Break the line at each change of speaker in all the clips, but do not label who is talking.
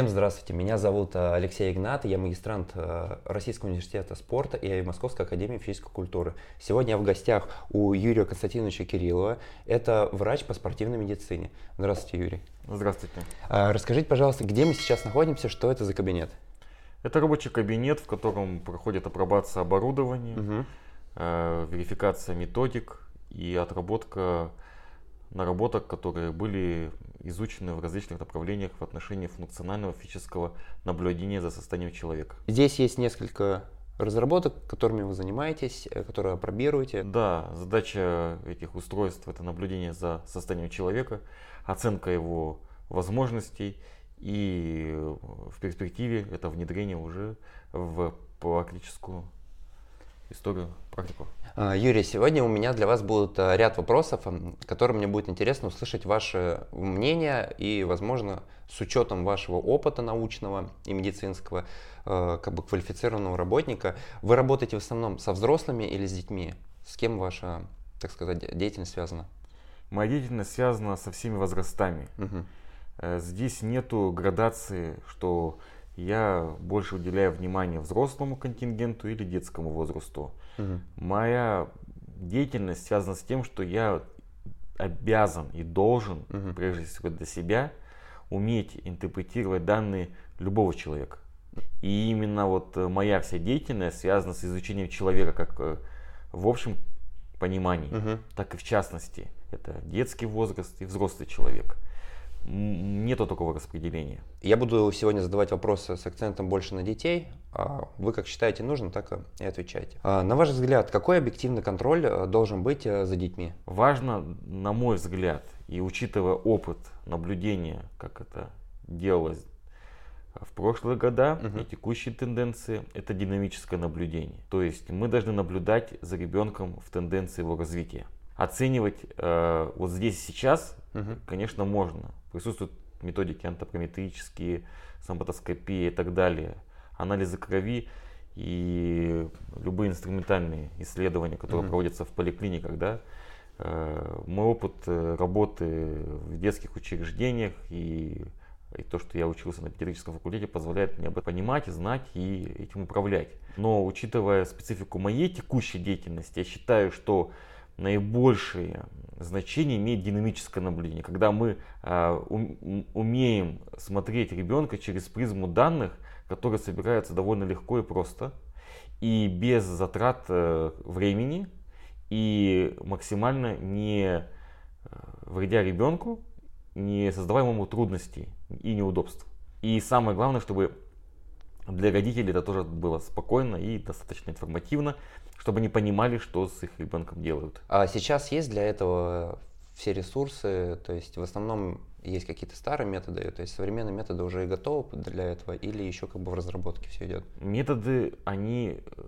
Всем здравствуйте, меня зовут э, Алексей Игнат, я магистрант э, Российского университета спорта и Московской академии физической культуры. Сегодня я в гостях у Юрия Константиновича Кириллова, это врач по спортивной медицине. Здравствуйте, Юрий.
Здравствуйте.
А, расскажите, пожалуйста, где мы сейчас находимся, что это за кабинет?
Это рабочий кабинет, в котором проходит апробация оборудования, угу. верификация методик и отработка наработок, которые были изучены в различных направлениях в отношении функционального физического наблюдения за состоянием человека.
Здесь есть несколько разработок, которыми вы занимаетесь, э, которые опробируете.
Да, задача этих устройств это наблюдение за состоянием человека, оценка его возможностей и в перспективе это внедрение уже в практическую историю, практику.
А, Юрий, сегодня у меня для вас будут а, ряд вопросов, которые мне будет интересно услышать ваше мнение и, возможно, с учетом вашего опыта научного и медицинского, а, как бы квалифицированного работника, вы работаете в основном со взрослыми или с детьми? С кем ваша, так сказать, деятельность связана?
Моя деятельность связана со всеми возрастами. Угу. Здесь нету градации, что я больше уделяю внимание взрослому контингенту или детскому возрасту. Угу. Моя деятельность связана с тем, что я обязан и должен, угу. прежде всего для себя, уметь интерпретировать данные любого человека. И именно вот моя вся деятельность связана с изучением человека как э, в общем понимании, угу. так и в частности. Это детский возраст и взрослый человек нету такого распределения.
Я буду сегодня задавать вопросы с акцентом больше на детей. А вы как считаете нужно, так и отвечайте. А на ваш взгляд, какой объективный контроль э, должен быть э, за детьми?
Важно, на мой взгляд, и учитывая опыт наблюдения, как это делалось в прошлые года угу. и текущие тенденции, это динамическое наблюдение. То есть мы должны наблюдать за ребенком в тенденции его развития. Оценивать э, вот здесь и сейчас, угу. конечно, можно. Присутствуют методики антропометрические, самботоскопия и так далее, анализы крови и любые инструментальные исследования, которые mm-hmm. проводятся в поликлиниках, да, э, мой опыт э, работы в детских учреждениях и, и то, что я учился на педагогическом факультете, позволяет мне об понимать, знать и этим управлять. Но учитывая специфику моей текущей деятельности, я считаю, что наибольшее значение имеет динамическое наблюдение, когда мы э, умеем смотреть ребенка через призму данных, которые собираются довольно легко и просто, и без затрат э, времени, и максимально не э, вредя ребенку, не создавая ему трудностей и неудобств. И самое главное, чтобы для родителей это тоже было спокойно и достаточно информативно, чтобы они понимали, что с их ребенком делают.
А сейчас есть для этого все ресурсы, то есть в основном есть какие-то старые методы, то есть современные методы уже и готовы для этого, или еще как бы в разработке все идет?
Методы, они э,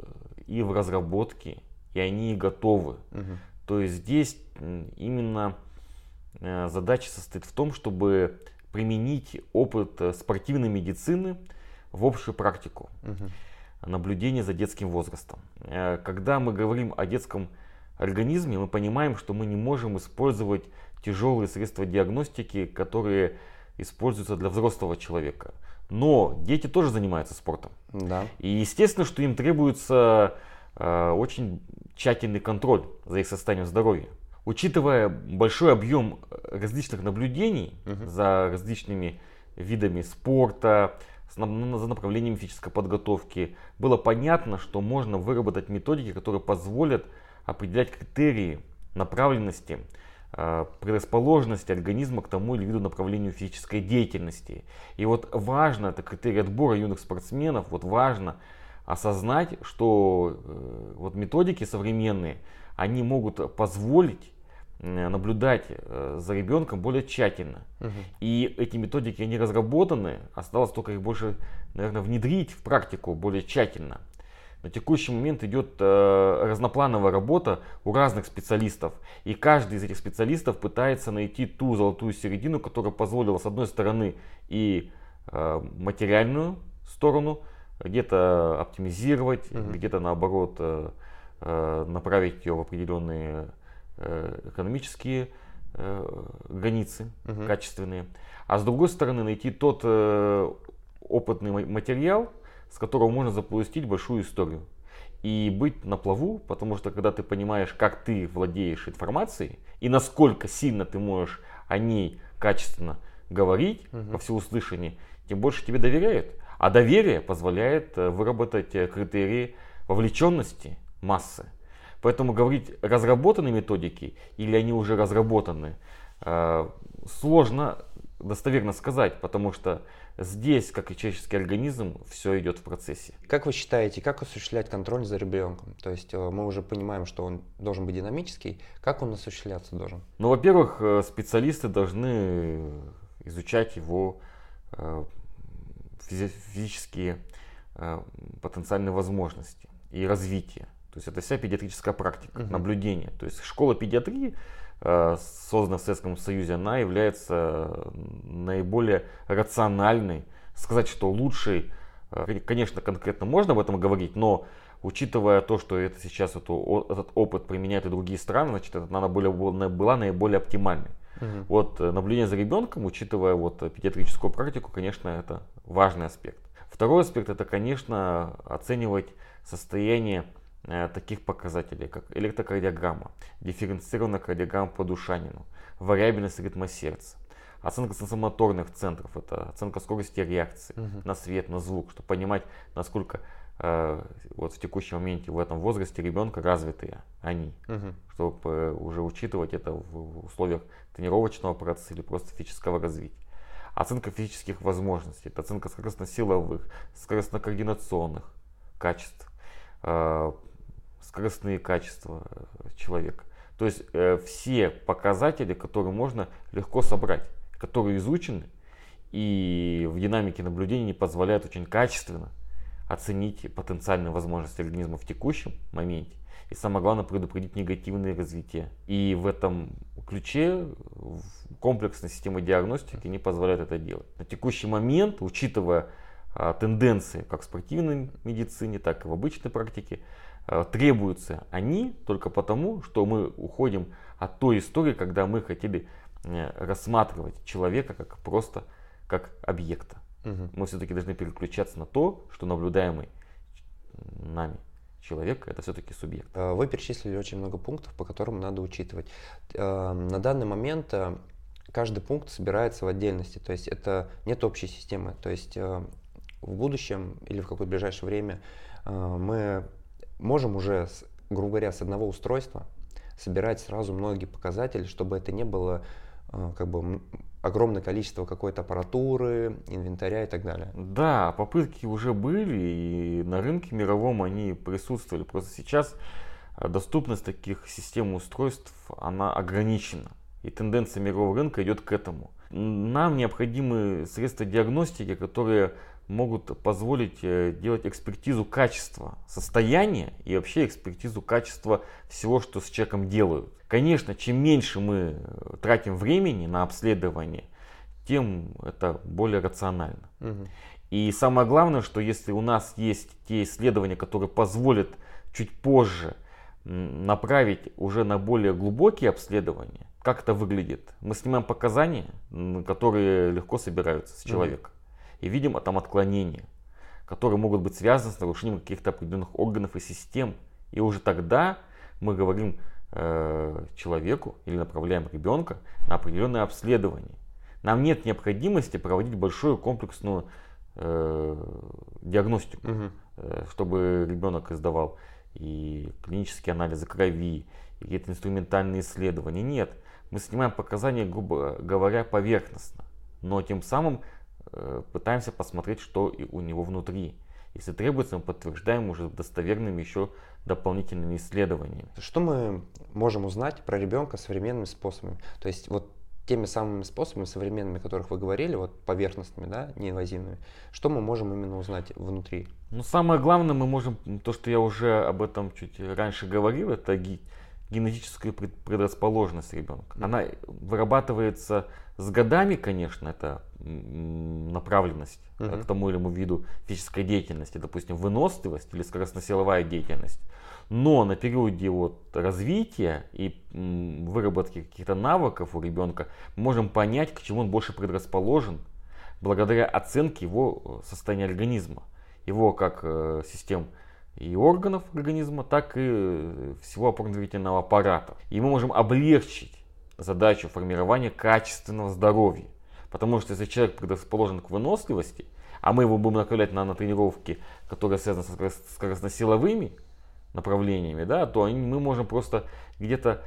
и в разработке, и они и готовы. Угу. То есть здесь именно э, задача состоит в том, чтобы применить опыт э, спортивной медицины в общую практику. Угу наблюдения за детским возрастом. Э, когда мы говорим о детском организме, мы понимаем, что мы не можем использовать тяжелые средства диагностики, которые используются для взрослого человека. Но дети тоже занимаются спортом. Да. И естественно, что им требуется э, очень тщательный контроль за их состоянием здоровья. Учитывая большой объем различных наблюдений угу. за различными видами спорта, за направлением физической подготовки, было понятно, что можно выработать методики, которые позволят определять критерии направленности, э, предрасположенности организма к тому или виду направлению физической деятельности. И вот важно, это критерий отбора юных спортсменов, вот важно осознать, что э, вот методики современные, они могут позволить наблюдать э, за ребенком более тщательно. Угу. И эти методики, они разработаны, осталось только их больше, наверное, внедрить в практику более тщательно. На текущий момент идет э, разноплановая работа у разных специалистов. И каждый из этих специалистов пытается найти ту золотую середину, которая позволила, с одной стороны, и э, материальную сторону где-то оптимизировать, угу. где-то наоборот э, э, направить ее в определенные Э, экономические э, границы угу. качественные, а с другой стороны найти тот э, опытный материал, с которого можно запустить большую историю и быть на плаву, потому что когда ты понимаешь, как ты владеешь информацией и насколько сильно ты можешь о ней качественно говорить угу. во всеуслышание, тем больше тебе доверяют. А доверие позволяет э, выработать э, критерии вовлеченности массы. Поэтому говорить разработанные методики или они уже разработаны, э, сложно достоверно сказать, потому что здесь, как и человеческий организм, все идет в процессе.
Как вы считаете, как осуществлять контроль за ребенком? То есть э, мы уже понимаем, что он должен быть динамический. Как он осуществляться должен?
Ну, во-первых, э, специалисты должны изучать его физические потенциальные возможности и развитие. То есть это вся педиатрическая практика, угу. наблюдение. То есть школа педиатрии Э, создана в Советском Союзе, она является наиболее рациональной. Сказать, что лучший, э, конечно, конкретно можно об этом говорить, но учитывая то, что это сейчас это, этот опыт применяют и другие страны, значит, это она более, была наиболее оптимальной. Угу. Вот э, наблюдение за ребенком, учитывая вот педиатрическую практику, конечно, это важный аспект. Второй аспект это, конечно, оценивать состояние таких показателей, как электрокардиограмма, дифференцированная кардиограмма по Душанину, вариабельность ритма сердца, оценка сенсомоторных центров, это оценка скорости реакции угу. на свет, на звук, чтобы понимать, насколько э, вот в текущем моменте в этом возрасте ребенка развитые они, угу. чтобы э, уже учитывать это в условиях тренировочного процесса или просто физического развития. Оценка физических возможностей, это оценка скоростно-силовых, скоростно-координационных качеств, э, скоростные качества э, человека. То есть э, все показатели, которые можно легко собрать, которые изучены и в динамике наблюдения не позволяют очень качественно оценить потенциальные возможности организма в текущем моменте. И самое главное предупредить негативное развитие. И в этом ключе комплексная система диагностики не позволяет это делать. На текущий момент, учитывая а, тенденции как в спортивной медицине, так и в обычной практике, требуются они только потому, что мы уходим от той истории, когда мы хотели э, рассматривать человека как просто как объекта. Угу. Мы все-таки должны переключаться на то, что наблюдаемый нами человек это все-таки субъект.
Э, вы перечислили очень много пунктов, по которым надо учитывать. На данный момент каждый пункт собирается в отдельности, то есть это нет общей системы. То есть в будущем или в какое-то ближайшее время мы можем уже, грубо говоря, с одного устройства собирать сразу многие показатели, чтобы это не было э, как бы огромное количество какой-то аппаратуры, инвентаря и так далее.
Да, попытки уже были, и на рынке мировом они присутствовали. Просто сейчас э, доступность таких систем устройств, она ограничена. И тенденция мирового рынка идет к этому. Нам необходимы средства диагностики, которые могут позволить э, делать экспертизу качества состояния и вообще экспертизу качества всего, что с человеком делают. Конечно, чем меньше мы э, тратим времени на обследование, тем это более рационально. Угу. И самое главное, что если у нас есть те исследования, которые позволят чуть позже направить уже на более глубокие обследования, как это выглядит? Мы снимаем показания, которые легко собираются с человека и видим там отклонения, которые могут быть связаны с нарушением каких-то определенных органов и систем. И уже тогда мы говорим э, человеку или направляем ребенка на определенное обследование. Нам нет необходимости проводить большую комплексную э, диагностику, угу. э, чтобы ребенок издавал и клинические анализы крови, и какие-то инструментальные исследования. Нет, мы снимаем показания, грубо говоря, поверхностно, но тем самым пытаемся посмотреть, что у него внутри. Если требуется, мы подтверждаем уже достоверными еще дополнительными исследованиями.
Что мы можем узнать про ребенка современными способами? То есть вот теми самыми способами современными, о которых вы говорили, вот поверхностными, да, неинвазивными, что мы можем именно узнать внутри?
Ну, самое главное, мы можем, то, что я уже об этом чуть раньше говорил, это генетическую предрасположенность ребенка. Она вырабатывается с годами, конечно, это направленность uh-huh. к тому или иному виду физической деятельности, допустим, выносливость или скоростно-силовая деятельность. Но на периоде вот развития и выработки каких-то навыков у ребенка можем понять, к чему он больше предрасположен, благодаря оценке его э, состояния организма, его как э, систем и органов организма, так и всего опорно-двигательного аппарата. И мы можем облегчить задачу формирования качественного здоровья. Потому что если человек предрасположен к выносливости, а мы его будем направлять на, на тренировки, которые связаны со скоростно-силовыми направлениями, да, то они, мы можем просто где-то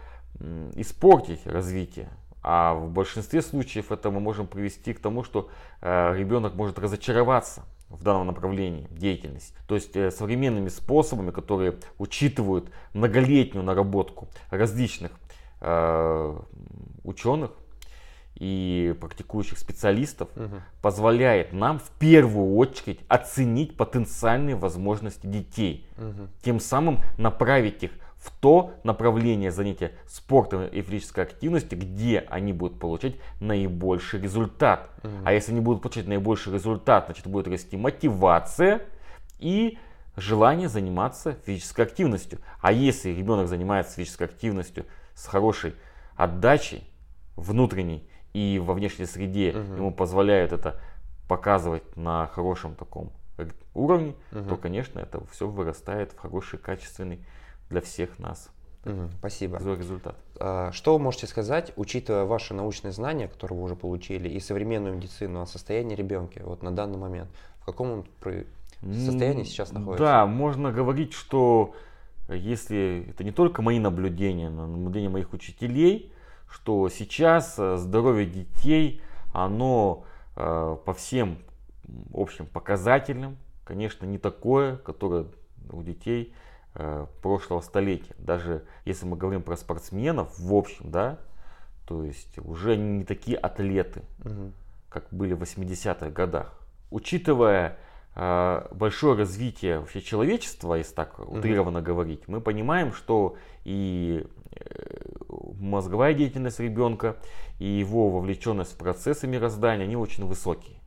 испортить развитие. А в большинстве случаев это мы можем привести к тому, что э, ребенок может разочароваться в данном направлении деятельности. То есть э, современными способами, которые учитывают многолетнюю наработку различных э, ученых, и практикующих специалистов угу. позволяет нам в первую очередь оценить потенциальные возможности детей, угу. тем самым направить их в то направление занятия спортом и физической активностью, где они будут получать наибольший результат. Угу. А если они будут получать наибольший результат, значит будет расти мотивация и желание заниматься физической активностью. А если ребенок занимается физической активностью с хорошей отдачей внутренней, и во внешней среде угу. ему позволяют это показывать на хорошем таком уровне, угу. то, конечно, это все вырастает в хороший, качественный для всех нас
угу. Спасибо.
результат.
А, что вы можете сказать, учитывая ваши научные знания, которые вы уже получили, и современную медицину о состоянии ребенка вот на данный момент? В каком он состоянии сейчас находится?
Да, можно говорить, что если это не только мои наблюдения, но наблюдения моих учителей, что сейчас э, здоровье детей, оно э, по всем общим показателям, конечно, не такое, которое у детей прошлого столетия. Даже если мы говорим про спортсменов, в общем, да, то есть уже не такие атлеты, угу. как были в 80-х годах. Учитывая большое развитие вообще человечества, если так утрированно угу. говорить, мы понимаем, что и мозговая деятельность ребенка и его вовлеченность в процессы мироздания, они очень высокие.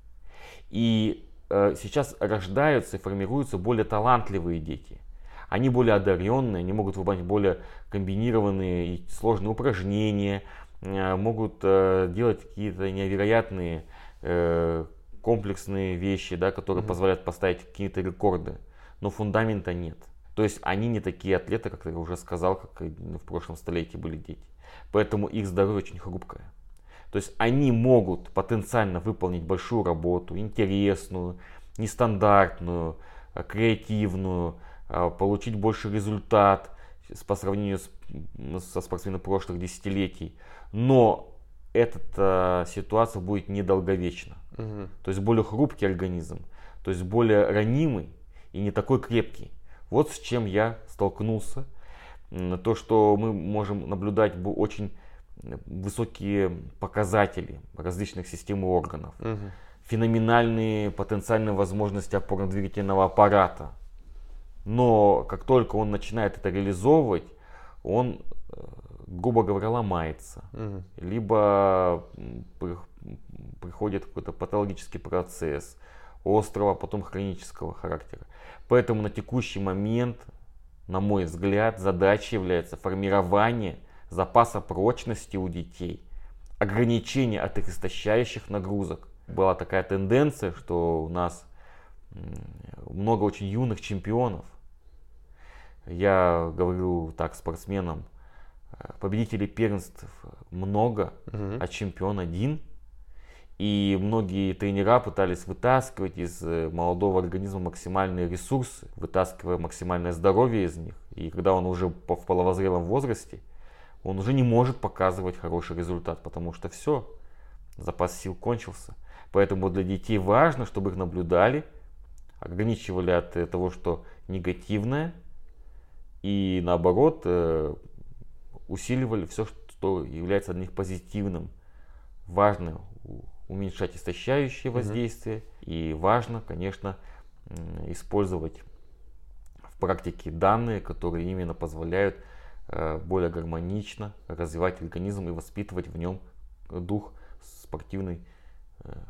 И э, сейчас рождаются и формируются более талантливые дети. Они более одаренные, они могут выполнять более комбинированные и сложные упражнения, э, могут э, делать какие-то невероятные э, комплексные вещи, да, которые mm-hmm. позволяют поставить какие-то рекорды. Но фундамента нет. То есть они не такие атлеты, как я уже сказал, как в прошлом столетии были дети. Поэтому их здоровье очень хрупкое. То есть они могут потенциально выполнить большую работу, интересную, нестандартную, креативную, получить больше результат по сравнению с, со спортсменами прошлых десятилетий. Но эта ситуация будет недолговечна. Угу. То есть более хрупкий организм, то есть более ранимый и не такой крепкий. Вот с чем я столкнулся. То, что мы можем наблюдать очень высокие показатели различных систем и органов, угу. феноменальные потенциальные возможности опорно-двигательного аппарата. Но как только он начинает это реализовывать, он, э, грубо говоря, ломается. Угу. Либо приходит какой-то патологический процесс острого, а потом хронического характера. Поэтому на текущий момент, на мой взгляд, задачей является формирование запаса прочности у детей, ограничение от их истощающих нагрузок. Была такая тенденция, что у нас много очень юных чемпионов. Я говорю так спортсменам, э, победителей первенств много, угу. а чемпион один. И многие тренера пытались вытаскивать из э, молодого организма максимальные ресурсы, вытаскивая максимальное здоровье из них. И когда он уже в половозрелом возрасте, он уже не может показывать хороший результат, потому что все, запас сил кончился. Поэтому для детей важно, чтобы их наблюдали, ограничивали от э, того, что негативное, и наоборот э, усиливали все, что является для них позитивным. Важно уменьшать истощающие воздействия. Mm-hmm. И важно, конечно, использовать в практике данные, которые именно позволяют э, более гармонично развивать организм и воспитывать в нем дух спортивной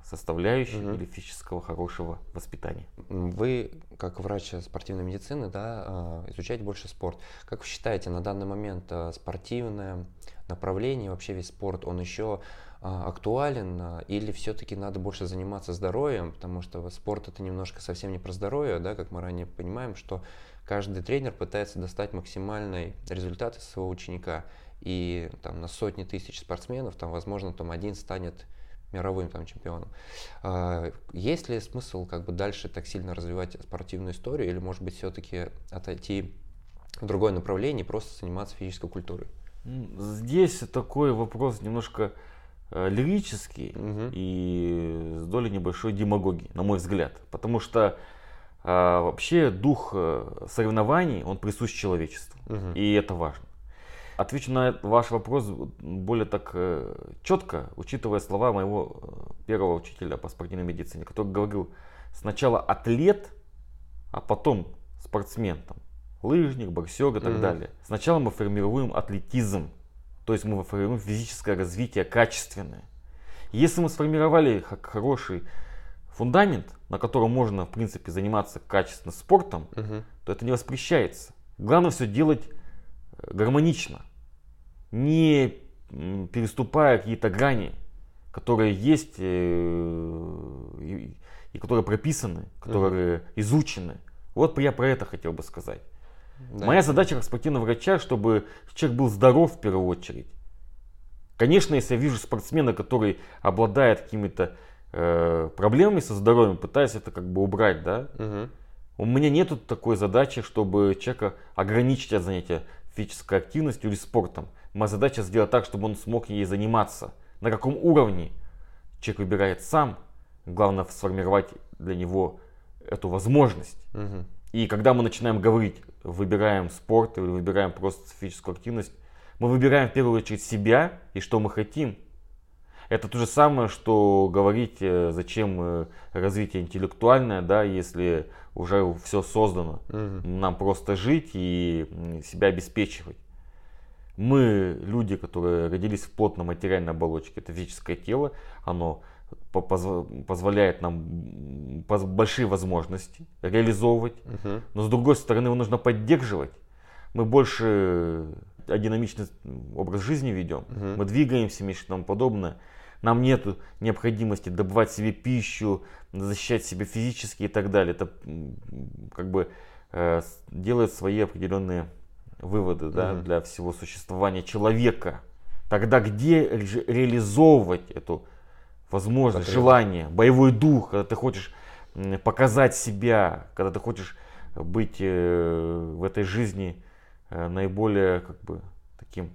составляющей угу. или физического хорошего воспитания.
Вы, как врач спортивной медицины, да, э, изучаете больше спорт. Как вы считаете, на данный момент спортивное направление, вообще весь спорт, он еще а, актуален, а, или все-таки надо больше заниматься здоровьем, потому что спорт это немножко совсем не про здоровье, да, как мы ранее понимаем, что каждый тренер пытается достать максимальный результат из своего ученика, и там на сотни тысяч спортсменов, там, возможно, там один станет мировым там чемпионом. А, есть ли смысл как бы дальше так сильно развивать спортивную историю, или может быть все-таки отойти в другое направление и просто заниматься физической культурой?
Здесь такой вопрос немножко э, лирический угу. и с долей небольшой демагогии, на мой взгляд. Потому что э, вообще дух э, соревнований, он присущ человечеству. Угу. И это важно. Отвечу на ваш вопрос более так э, четко, учитывая слова моего э, первого учителя по спортивной медицине, который говорил, сначала атлет, а потом спортсмен, там, лыжник, боксер и так mm-hmm. далее. Сначала мы формируем атлетизм, то есть мы формируем физическое развитие качественное. Если мы сформировали хороший фундамент, на котором можно, в принципе, заниматься качественно спортом, угу. то это не воспрещается. Главное все делать э, гармонично не переступая какие-то грани, которые есть э, и, и которые прописаны, которые mm изучены. Вот я про это хотел бы сказать. Да. Моя задача как спортивного врача, чтобы человек был здоров в первую очередь. Конечно, если я вижу спортсмена, который обладает какими-то э, проблемами со здоровьем, пытаюсь это как бы убрать, да. Угу. У меня нету такой задачи, чтобы человека ограничить от занятия физической активностью или спортом. Моя задача сделать так, чтобы он смог ей заниматься. На каком уровне человек выбирает сам. Главное сформировать для него эту возможность. Угу. И когда мы начинаем говорить, выбираем спорт или выбираем просто физическую активность, мы выбираем в первую очередь себя и что мы хотим. Это то же самое, что говорить, э, зачем э, развитие интеллектуальное, да, если уже все создано. Угу. Нам просто жить и себя обеспечивать. Мы, люди, которые родились в плотной материальной оболочке, это физическое тело, оно позволяет нам большие возможности реализовывать, угу. но с другой стороны его нужно поддерживать. Мы больше динамичный образ жизни ведем, угу. мы двигаемся и тому подобное. Нам нет необходимости добывать себе пищу, защищать себя физически и так далее. Это как бы э, делает свои определенные выводы да, угу. для всего существования человека. Тогда где ре реализовывать эту возможность, Потребность. желание, боевой дух, когда ты хочешь показать себя, когда ты хочешь быть э, в этой жизни э, наиболее как бы таким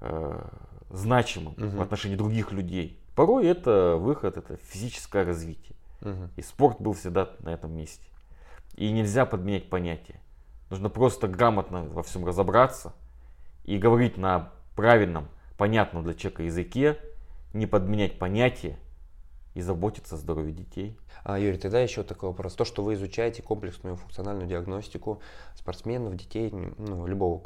э, значимым угу. в отношении других людей. Порой это выход, это физическое развитие. Угу. И спорт был всегда на этом месте. И нельзя подменять понятия. Нужно просто грамотно во всем разобраться и говорить на правильном, понятном для человека языке, не подменять понятия и заботиться о здоровье детей.
А, Юрий, тогда еще такой вопрос. То, что вы изучаете комплексную функциональную диагностику спортсменов, детей, ну, любого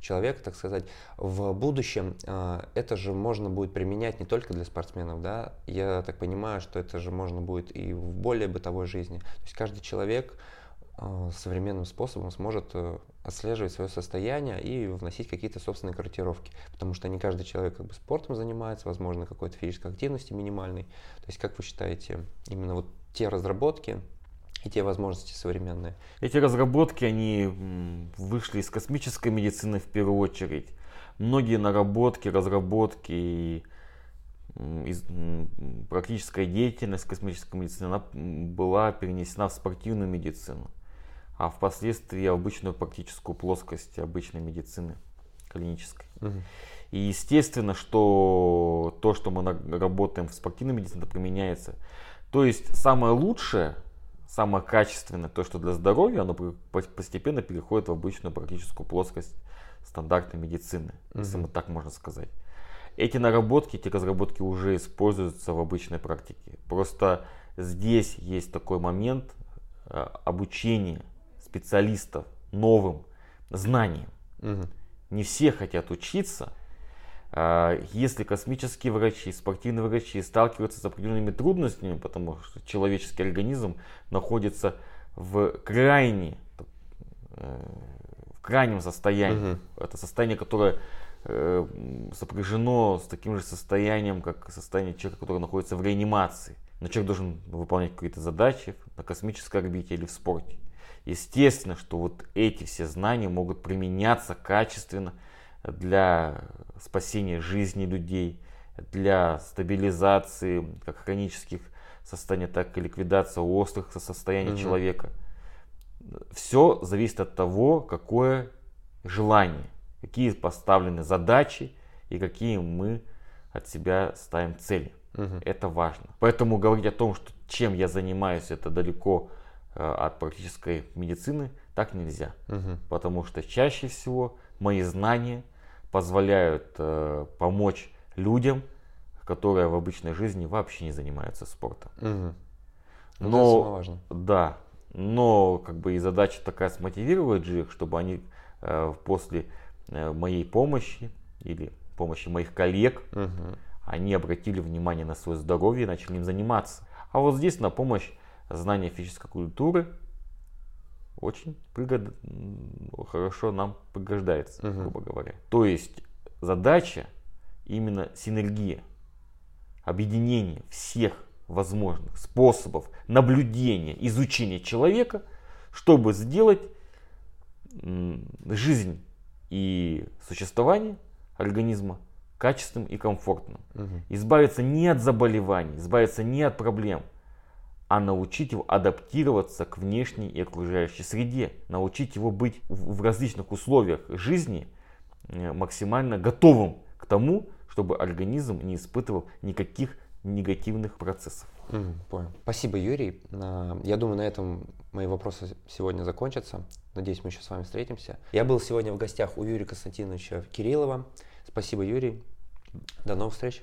человека, так сказать, в будущем э, это же можно будет применять не только для спортсменов, да, я так понимаю, что это же можно будет и в более бытовой жизни. То есть каждый человек современным способом сможет э, отслеживать свое состояние и вносить какие-то собственные корректировки. Потому что не каждый человек как бы спортом занимается, возможно, какой-то физической активности минимальной. То есть, как вы считаете, именно вот те разработки и те возможности современные?
Эти разработки, они вышли из космической медицины в первую очередь. Многие наработки, разработки из, практическая деятельность космической медицины она была перенесена в спортивную медицину а впоследствии обычную практическую плоскость обычной медицины клинической. Угу. И естественно, что то, что мы работаем в спортивной медицине, это применяется. То есть самое лучшее, самое качественное, то, что для здоровья, оно постепенно переходит в обычную практическую плоскость стандартной медицины, угу. если мы так можно сказать. Эти наработки, эти разработки уже используются в обычной практике. Просто здесь есть такой момент э, обучения специалистов новым знаниям. Угу. Не все хотят учиться. А, если космические врачи, спортивные врачи сталкиваются с определенными трудностями, потому что человеческий организм находится в крайне, э, в крайнем состоянии. Угу. Это состояние, которое э, сопряжено с таким же состоянием, как состояние человека, который находится в реанимации. Но человек должен выполнять какие-то задачи на космической орбите или в спорте. Естественно, что вот эти все знания могут применяться качественно для спасения жизни людей, для стабилизации как хронических состояний, так и ликвидации острых состояний угу. человека. Все зависит от того, какое желание, какие поставлены задачи и какие мы от себя ставим цели. Угу. Это важно. Поэтому говорить о том, что чем я занимаюсь, это далеко от практической медицины, так нельзя. Угу. Потому что чаще всего мои знания позволяют э, помочь людям, которые в обычной жизни вообще не занимаются спортом. Угу. Но, это важно. Да, но как бы и задача такая смотивировать же их, чтобы они э, после э, моей помощи или помощи моих коллег угу они обратили внимание на свое здоровье и начали им заниматься. А вот здесь на помощь знания физической культуры очень пригод... хорошо нам пригождается, угу. грубо говоря. То есть задача именно синергия, объединение всех возможных способов наблюдения, изучения человека, чтобы сделать жизнь и существование организма качественным и комфортным. Угу. Избавиться не от заболеваний, избавиться не от проблем, а научить его адаптироваться к внешней и окружающей среде, научить его быть в различных условиях жизни э, максимально готовым к тому, чтобы организм не испытывал никаких негативных процессов.
Понял. Спасибо, Юрий. Я думаю, на этом мои вопросы сегодня закончатся. Надеюсь, мы еще с вами встретимся. Я был сегодня в гостях у Юрия Константиновича Кириллова. Спасибо, Юрий. До новых встреч.